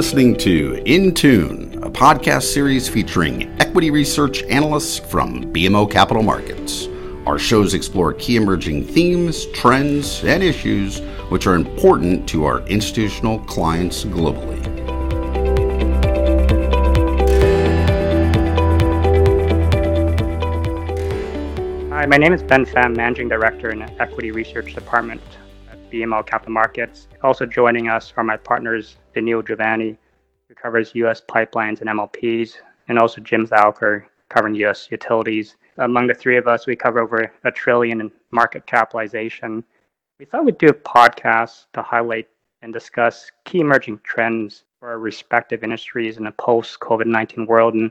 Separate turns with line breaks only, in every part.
listening to In Tune, a podcast series featuring equity research analysts from BMO Capital Markets. Our shows explore key emerging themes, trends, and issues which are important to our institutional clients globally.
Hi, my name is Ben Pham, Managing Director in the Equity Research Department at BMO Capital Markets. Also joining us are my partners, Danilo Juvane, who covers U.S. pipelines and MLPs, and also Jim Thalacker, covering U.S. utilities. Among the three of us, we cover over a trillion in market capitalization. We thought we'd do a podcast to highlight and discuss key emerging trends for our respective industries in a post COVID 19 world and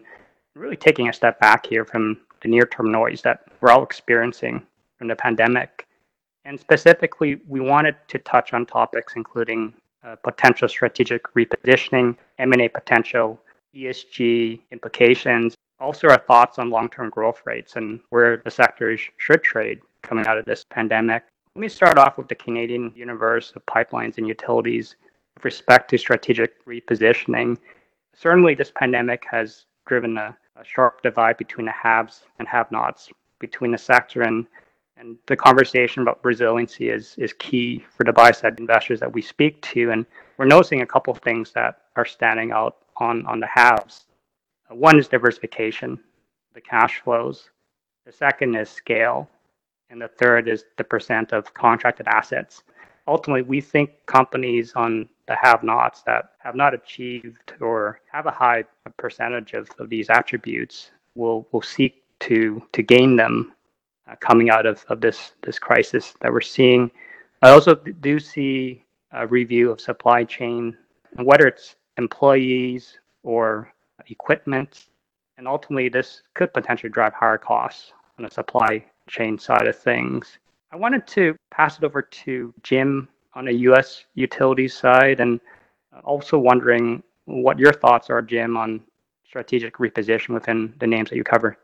really taking a step back here from the near term noise that we're all experiencing from the pandemic. And specifically, we wanted to touch on topics including uh, potential strategic repositioning, M&A potential, ESG implications, also our thoughts on long-term growth rates and where the sectors should trade coming out of this pandemic. Let me start off with the Canadian universe of pipelines and utilities with respect to strategic repositioning. Certainly, this pandemic has driven a a sharp divide between the haves and have-nots between the sector and and the conversation about resiliency is is key for the buy side investors that we speak to. And we're noticing a couple of things that are standing out on on the haves uh, one is diversification the cash flows. The second is scale. And the third is the percent of contracted assets. Ultimately we think companies on the have nots that have not achieved or have a high percentage of, of these attributes will will seek to to gain them uh, coming out of, of this this crisis that we're seeing. I also do see a review of supply chain, and whether it's employees or equipment, and ultimately this could potentially drive higher costs on the supply chain side of things. I wanted to pass it over to Jim on a U.S. utilities side, and also wondering what your thoughts are, Jim, on strategic reposition within the names that you cover.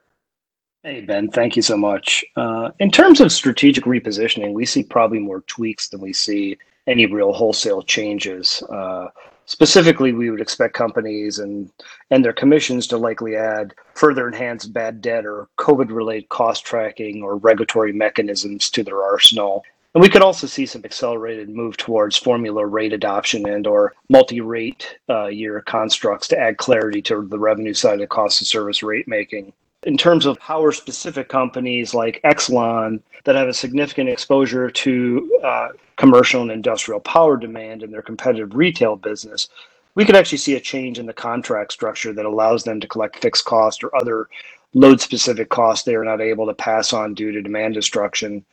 Hey, Ben, thank you so much. Uh, in terms of strategic repositioning, we see probably more tweaks than we see any real wholesale changes. Uh, specifically, we would expect companies and, their commissions to likely add further enhanced bad debt or COVID related cost tracking or regulatory mechanisms to their arsenal. And we could also see some accelerated move towards formula rate adoption and or multi-rate uh, year constructs to add clarity to the revenue side of cost of service rate making. In terms of power specific companies like Exelon that have a significant exposure to uh, commercial and industrial power demand in their competitive retail business, we could actually see a change in the contract structure that allows them to collect fixed cost or other load specific costs they are not able to pass on due to demand destruction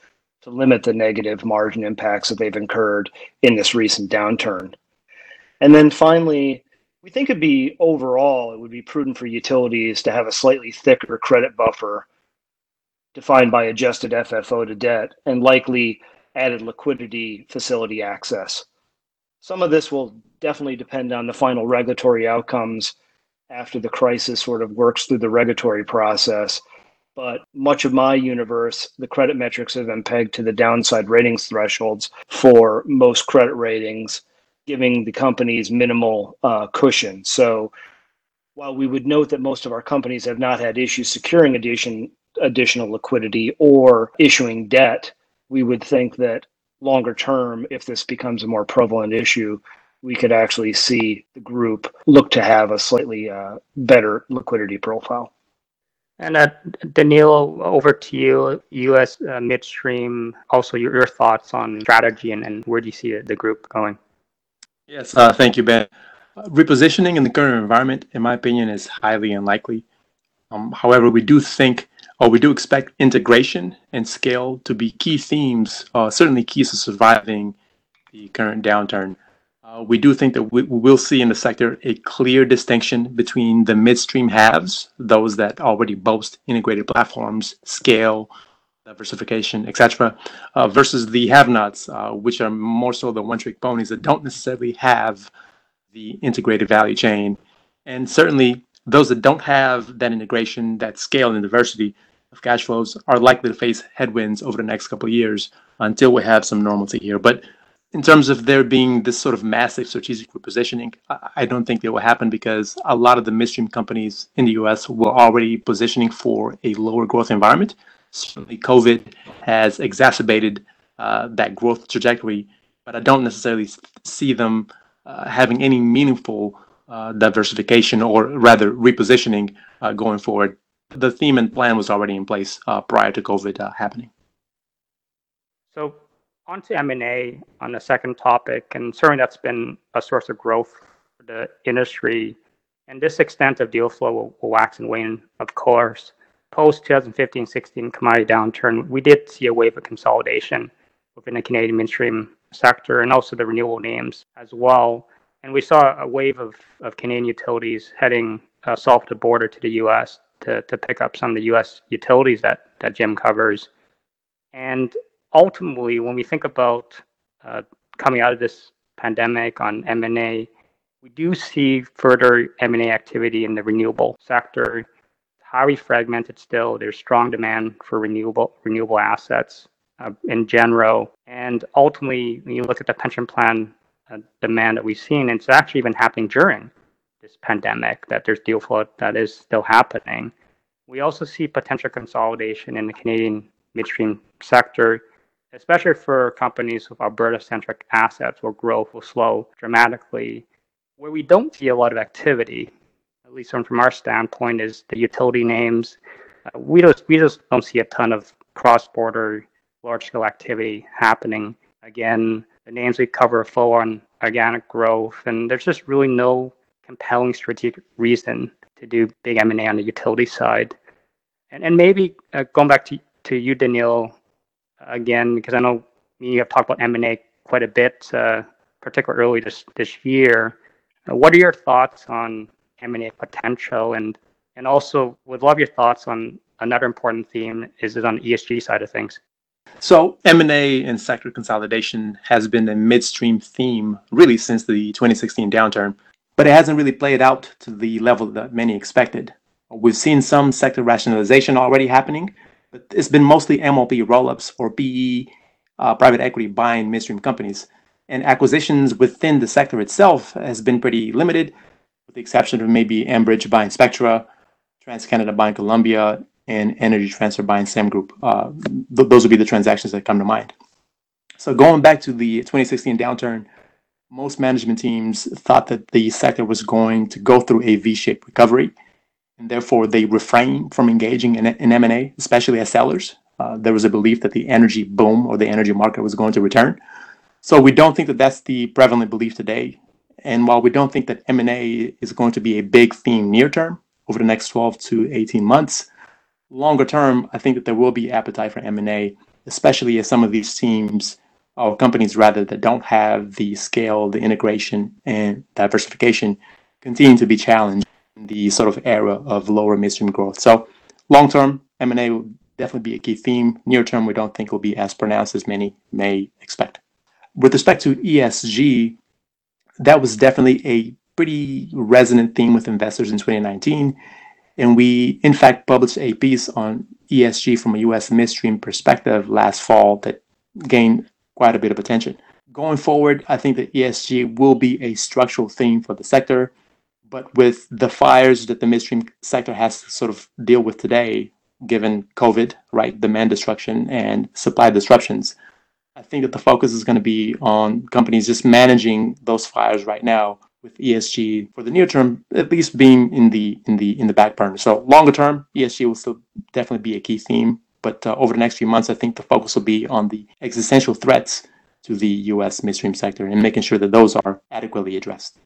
to limit the negative margin impacts that they've incurred in this recent downturn. And then finally, we think it'd be overall, it would be prudent for utilities to have a slightly thicker credit buffer defined by adjusted FFO to debt and likely added liquidity facility access. Some of this will definitely depend on the final regulatory outcomes after the crisis sort of works through the regulatory process but much of my universe, the credit metrics have been pegged to the downside ratings thresholds for most credit ratings, giving the companies minimal uh, cushion. So while we would note that most of our companies have not had issues securing addition, additional liquidity or issuing debt, we would think that longer term, if this becomes a more prevalent issue, we could actually see the group look to have a slightly uh, better liquidity profile.
And uh, Danilo, over to you, U.S. Uh, midstream. Also, your, your, thoughts on strategy and, and where do you see the group going?
Yes, uh, thank you, Ben. Uh, repositioning in the current environment, in my opinion, is highly unlikely. Um, however, we do think, or we do expect, integration and scale to be key themes, uh, certainly keys to surviving the current downturn. Uh, we do think that we, we will see in the sector a clear distinction between the midstream haves, those that already boast integrated platforms, scale, diversification, etc., uh, versus the have-nots, uh, which are more so the one-trick ponies that don't necessarily have the integrated value chain. And certainly, those that don't have that integration, that scale and diversity of cash flows are likely to face headwinds over the next couple of years until we have some normalcy here. But in terms of there being this sort of massive strategic repositioning, I don't think that will happen because a lot of the midstream companies in the US were already positioning for a lower growth environment. Certainly, COVID has exacerbated uh, that growth trajectory, but I don't necessarily see them uh, having any meaningful uh, diversification or rather repositioning uh, going forward. The theme and plan was already in place uh, prior to COVID uh, happening.
So on to M&A on the second topic, and certainly that's been a source of growth for the industry. And this extent of deal flow will, will wax and wane, of course. Post 2015-16 commodity downturn, we did see a wave of consolidation within the Canadian midstream sector and also the renewable names as well. And we saw a wave of, of Canadian utilities heading uh, south the border to the U.S. to, to pick up some of the U.S. utilities that, that Jim covers. And ultimately, when we think about uh, coming out of this pandemic on M&A, we do see further M&A activity in the renewable sector. Highly fragmented still. There's strong demand for renewable renewable assets uh, in general, and ultimately, when you look at the pension plan uh, demand that we've seen, it's actually been happening during this pandemic. That there's deal flow that is still happening. We also see potential consolidation in the Canadian midstream sector especially for companies with Alberta-centric assets where growth will slow dramatically. Where we don't see a lot of activity, at least from, our standpoint, is the utility names. Uh, we just we just don't see a ton of cross-border large-scale activity happening. Again, the names we cover full on organic growth, and there's just really no compelling strategic reason to do big M&A on the utility side. And and maybe uh, going back to to you, Danilo, again, because I know you have talked about M&A quite a bit, uh, particularly early this, this year. Uh, what are your thoughts on M&A potential? And, and also would love your thoughts on another important theme is it on the ESG side of things.
So M&A and sector consolidation has been a midstream theme really since the 2016 downturn, but it hasn't really played out to the level that many expected. We've seen some sector rationalization already happening, but it's been mostly MLP roll-ups or PE, uh, private equity buying midstream companies. And acquisitions within the sector itself has been pretty limited, with the exception of maybe Enbridge buying Spectra, TransCanada buying Columbia, and Energy Transfer buying SemGroup. Uh, th- those would be the transactions that come to mind. So going back to the 2016 downturn, most management teams thought that the sector was going to go through a V-shaped recovery and therefore they refrain from engaging in, in M&A, especially as sellers. Uh, there was a belief that the energy boom or the energy market was going to return. So we don't think that that's the prevalent belief today. And while we don't think that M&A is going to be a big theme near term over the next 12 to 18 months, longer term, I think that there will be appetite for M&A, especially as some of these teams or companies rather that don't have the scale, the integration, and diversification continue to be challenged in the sort of era of lower midstream growth. So long term, M&A will definitely be a key theme. Near term, we don't think will be as pronounced as many may expect. With respect to ESG, that was definitely a pretty resonant theme with investors in 2019. And we, in fact, published a piece on ESG from a US midstream perspective last fall that gained quite a bit of attention. Going forward, I think that ESG will be a structural theme for the sector. But with the fires that the midstream sector has to sort of deal with today, given COVID, right, demand destruction and supply disruptions, I think that the focus is going to be on companies just managing those fires right now with ESG for the near term, at least being in the in the in the back burner. So longer term, ESG will still definitely be a key theme. But uh, over the next few months, I think the focus will be on the existential threats to the U.S. midstream sector and making sure that those are adequately addressed.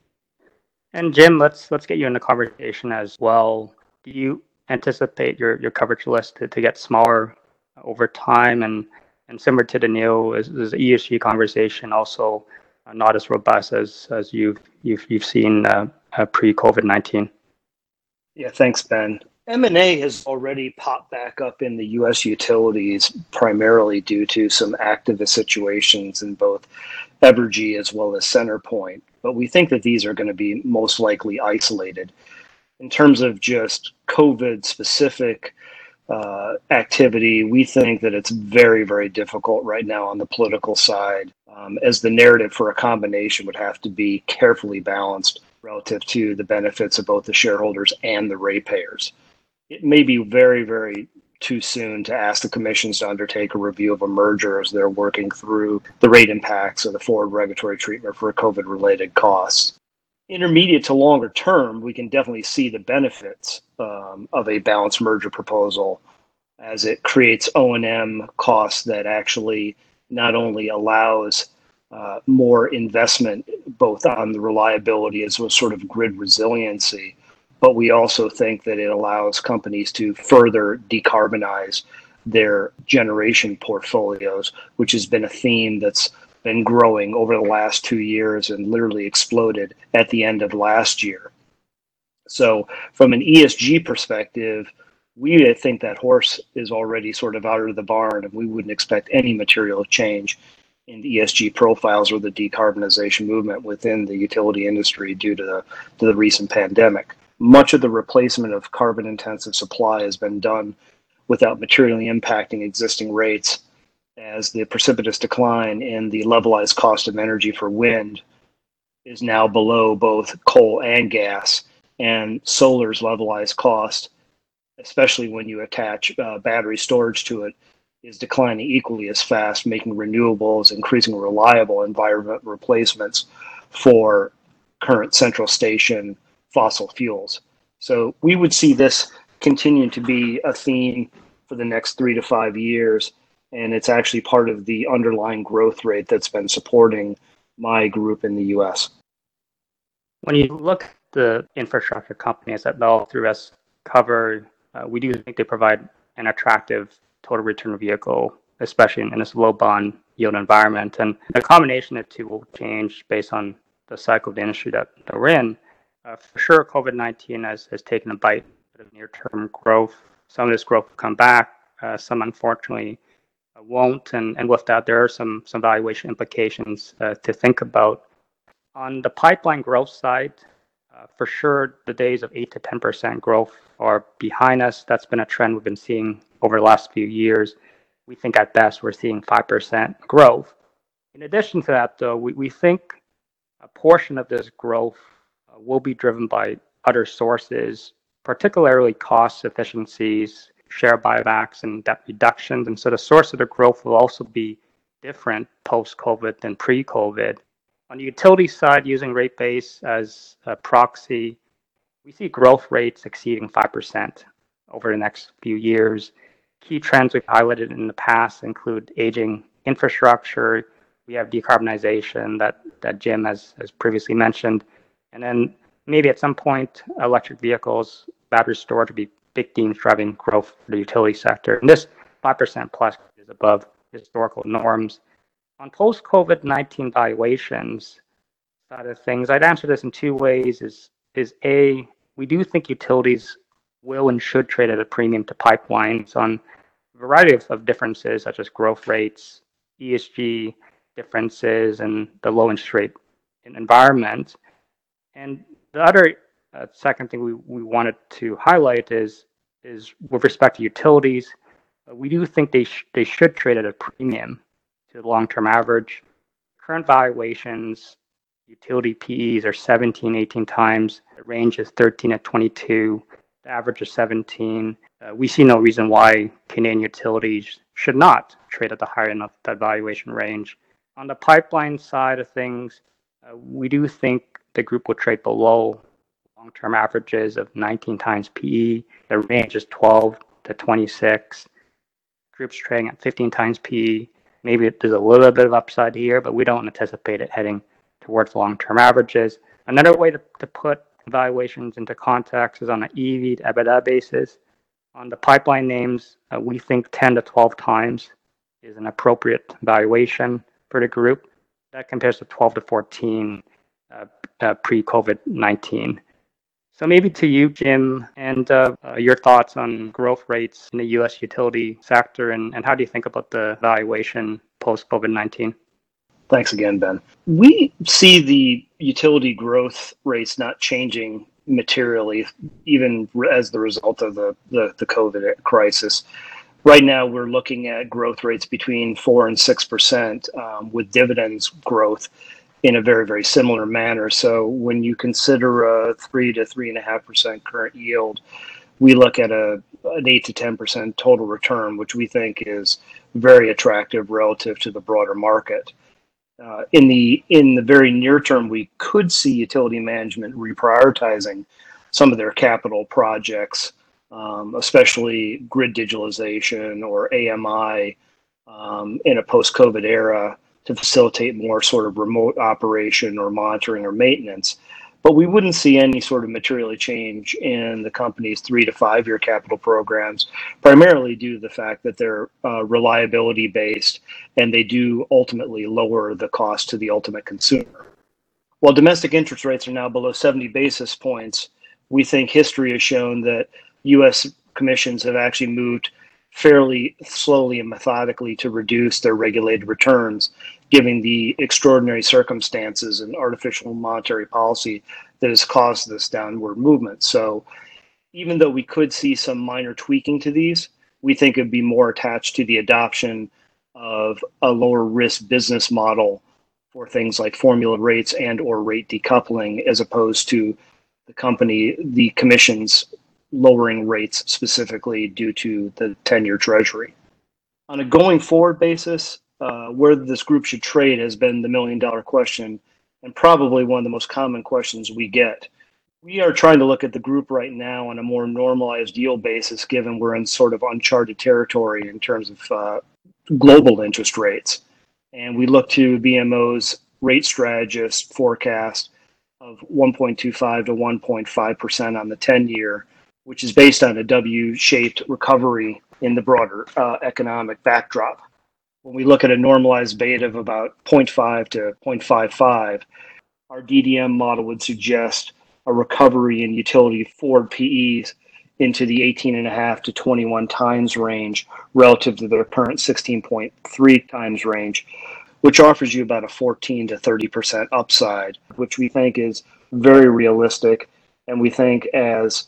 And Jim, let's let's get you in the conversation as well. Do you anticipate your, your coverage list to, to get smaller over time and and similar to Danilo, is, is the ESG conversation also uh, not as robust as as you've you've you've seen uh, uh, pre COVID nineteen?
Yeah, thanks, Ben. M&A has already popped back up in the U.S. utilities primarily due to some activist situations in both Evergy as well as Centerpoint but we think that these are going to be most likely isolated. In terms of just COVID specific uh, activity, we think that it's very, very difficult right now on the political side um, as the narrative for a combination would have to be carefully balanced relative to the benefits of both the shareholders and the ratepayers. It may be very, very too soon to ask the commissions to undertake a review of a merger as they're working through the rate impacts of the forward regulatory treatment for COVID related costs. Intermediate to longer term, we can definitely see the benefits um, of a balanced merger proposal as it creates O&M costs that actually not only allows uh, more investment both on the reliability as well as sort of grid resiliency, but we also think that it allows companies to further decarbonize their generation portfolios, which has been a theme that's been growing over the last two years and literally exploded at the end of last year. So, from an ESG perspective, we think that horse is already sort of out of the barn, and we wouldn't expect any material change in the ESG profiles or the decarbonization movement within the utility industry due to the, to the recent pandemic. Much of the replacement of carbon intensive supply has been done without materially impacting existing rates, as the precipitous decline in the levelized cost of energy for wind is now below both coal and gas, and solar's levelized cost especially when you attach uh, battery storage to it, is declining equally as fast, making renewables increasingly reliable environment replacements for current central station fossil fuels. So we would see this continuing to be a theme for the next three to five years. And it's actually part of the underlying growth rate that's been supporting my group in the US.
When you look at the infrastructure companies that Bell through us cover uh, we do think they provide an attractive total return vehicle, especially in, in this low bond yield environment. And the combination of two will change based on the cycle of the industry that, that we're in. Uh, for sure, COVID 19 has, has taken a bite of near term growth. Some of this growth will come back, uh, some unfortunately won't. And, and with that, there are some, some valuation implications uh, to think about. On the pipeline growth side, uh, for sure, the days of 8 to 10% growth are behind us. That's been a trend we've been seeing over the last few years. We think at best we're seeing 5% growth. In addition to that, though, we, we think a portion of this growth uh, will be driven by other sources, particularly cost efficiencies, share buybacks, and debt reductions. And so the source of the growth will also be different post COVID than pre COVID. On the utility side, using rate base as a proxy, we see growth rates exceeding 5% over the next few years. Key trends we've highlighted in the past include aging infrastructure. We have decarbonization that, that Jim has, has previously mentioned. And then maybe at some point, electric vehicles, battery storage will be big themes driving growth for the utility sector. And this 5% plus is above historical norms. On post COVID 19 valuations side of things, I'd answer this in two ways is, is A, we do think utilities will and should trade at a premium to pipelines on a variety of, of differences, such as growth rates, ESG differences, and the low interest rate environment. And the other uh, second thing we, we wanted to highlight is is with respect to utilities, uh, we do think they sh- they should trade at a premium to the long term average. Current valuations Utility PEs are 17, 18 times. The range is 13 at 22. The average is 17. Uh, we see no reason why Canadian utilities should not trade at the higher end of that valuation range. On the pipeline side of things, uh, we do think the group will trade below long term averages of 19 times PE. The range is 12 to 26. Group's trading at 15 times PE. Maybe there's a little bit of upside here, but we don't anticipate it heading towards long-term averages. Another way to, to put valuations into context is on an EV to EBITDA basis. On the pipeline names, uh, we think 10 to 12 times is an appropriate valuation for the group. That compares to 12 to 14 uh, uh, pre COVID 19. So, maybe to you, Jim, and uh, uh, your thoughts on growth rates in the US utility sector, and, and how do you think about the valuation post COVID 19?
Thanks again, Ben. We see the utility growth rates not changing materially, even as the result of the, the, the COVID crisis. right now we're looking at growth rates between four and six percent, um, with dividends growth in a very very similar manner. So when you consider a three to three and a half percent current yield, we look at a an eight to ten percent total return, which we think is very attractive relative to the broader market. Uh, in the in the very near term, we could see utility management reprioritizing some of their capital projects um, especially grid digitalization or AMI um, in a post COVID era to facilitate more sort of remote operation or monitoring or maintenance. But we wouldn't see any sort of materially change in the company's three to five year capital programs, primarily due to the fact that they're uh, reliability based and they do ultimately lower the cost to the ultimate consumer. While domestic interest rates are now below 70 basis points, we think history has shown that U.S. commissions have actually moved fairly slowly and methodically to reduce their regulated returns, given the extraordinary circumstances and artificial monetary policy that has caused this downward movement. So, even though we could see some minor tweaking to these, we think it'd be more attached to the adoption of a lower risk business model for things like formula rates and or rate decoupling as opposed to the company the commission's lowering rates specifically due to the 10 year treasury. On a going forward basis, uh, where this group should trade has been the million dollar question and probably one of the most common questions we get. We are trying to look at the group right now on a more normalized yield basis, given we're in sort of uncharted territory in terms of uh, global interest rates. And we look to BMO's rate strategist forecast of 1.25 to 1.5% on the 10 year which is based on a W shaped recovery in the broader uh, economic backdrop. When we look at a normalized beta of about 0.5 to 0.55, our DDM model would suggest a recovery in utility forward PEs into the 18.5 to 21 times range relative to the current 16.3 times range, which offers you about a 14 to 30% upside, which we think is very realistic. And we think as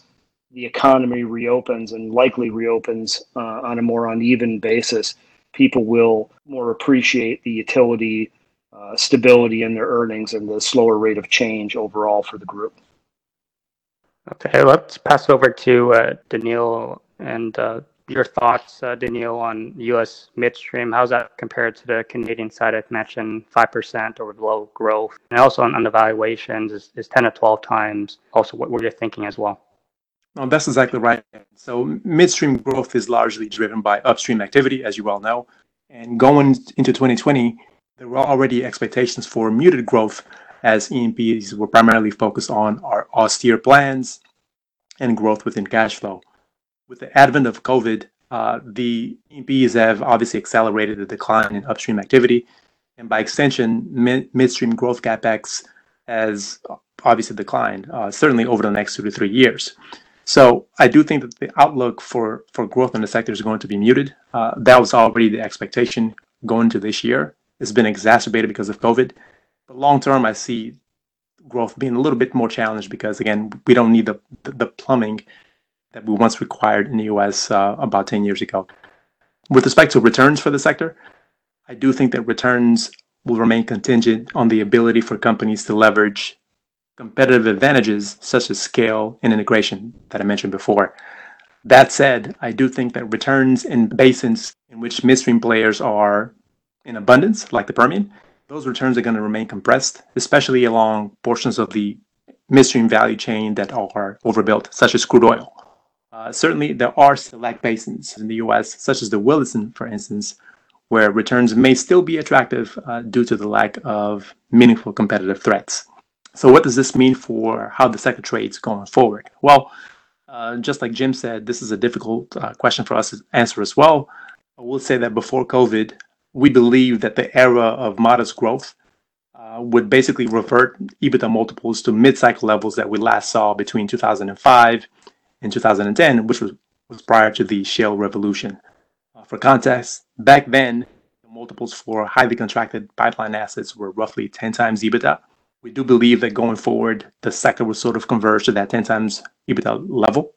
the economy reopens and likely reopens uh, on a more uneven basis, people will more appreciate the utility uh, stability in their earnings and the slower rate of change overall for the group.
Okay, let's pass over to uh, Danilo and uh, your thoughts, uh, Danilo, on U.S. midstream. How's that compared to the Canadian side? I mentioned 5% or below growth. And also on, on the valuations, is, is 10 to 12 times also what, what you're thinking as well?
That's exactly right. So midstream growth is largely driven by upstream activity, as you well know. And going into 2020, there were already expectations for muted growth as E&Ps were primarily focused on our austere plans and growth within cash flow. With the advent of COVID, uh, the E&Ps have obviously accelerated the decline in upstream activity, and by extension, mid- midstream growth capex has obviously declined, uh, certainly over the next two to three years. So I do think that the outlook for, for growth in the sector is going to be muted. Uh, that was already the expectation going into this year. It's been exacerbated because of COVID. But long term, I see growth being a little bit more challenged because, again, we don't need the, the plumbing that we once required in the US uh, about 10 years ago. With respect to returns for the sector, I do think that returns will remain contingent on the ability for companies to leverage competitive advantages such as scale and integration that I mentioned before. That said, I do think that returns in basins in which midstream players are in abundance, like the Permian, those returns are going to remain compressed, especially along portions of the midstream value chain that are overbuilt, such as crude oil. Uh, certainly, there are select basins in the US, such as the Williston, for instance, where returns may still be attractive uh, due to the lack of meaningful competitive threats. So what does this mean for how the sector trades going forward? Well, uh, just like Jim said, this is a difficult uh, question for us to answer as well. I will say that before COVID, we believe that the era of modest growth uh, would basically revert EBITDA multiples to mid-cycle levels that we last saw between 2005 and 2010, which was, was prior to the shale revolution. Uh, for context, back then, the multiples for highly contracted pipeline assets were roughly 10 times EBITDA we do believe that going forward, the sector will sort of converge to that 10 times EBITDA level.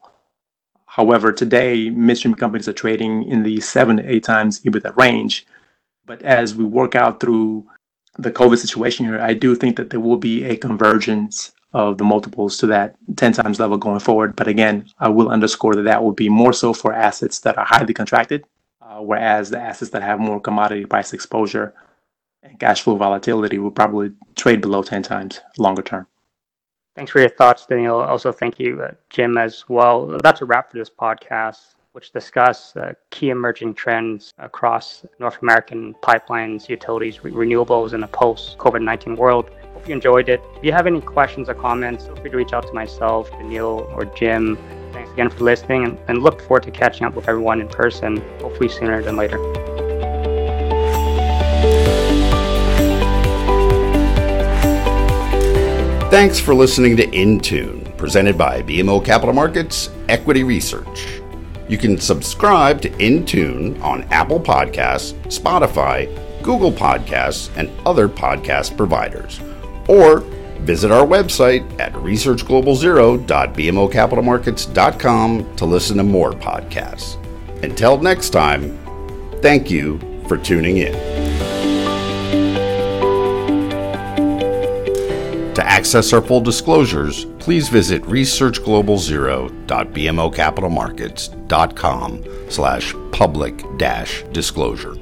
However, today, midstream companies are trading in the seven to eight times EBITDA range. But as we work out through the COVID situation here, I do think that there will be a convergence of the multiples to that 10 times level going forward. But again, I will underscore that that will be more so for assets that are highly contracted, uh, whereas the assets that have more commodity price exposure and cash flow volatility will probably trade below 10 times longer term.
Thanks for your thoughts, Daniel. Also, thank you, uh, Jim, as well. That's a wrap for this podcast, which discuss uh, key emerging trends across North American pipelines, utilities, re- renewables in a post COVID 19 world. Hope you enjoyed it. If you have any questions or comments, feel free to reach out to myself, Daniel, or Jim. Thanks again for listening and, and look forward to catching up with everyone in person, hopefully sooner than later.
Thanks for listening to Intune, presented by BMO Capital Markets Equity Research. You can subscribe to Intune on Apple Podcasts, Spotify, Google Podcasts, and other podcast providers. Or visit our website at researchglobalzero.bmocapitalmarkets.com to listen to more podcasts. Until next time, thank you for tuning in. To access our full disclosures, please visit researchglobalzero.bmocapitalmarkets.com slash public dash disclosure.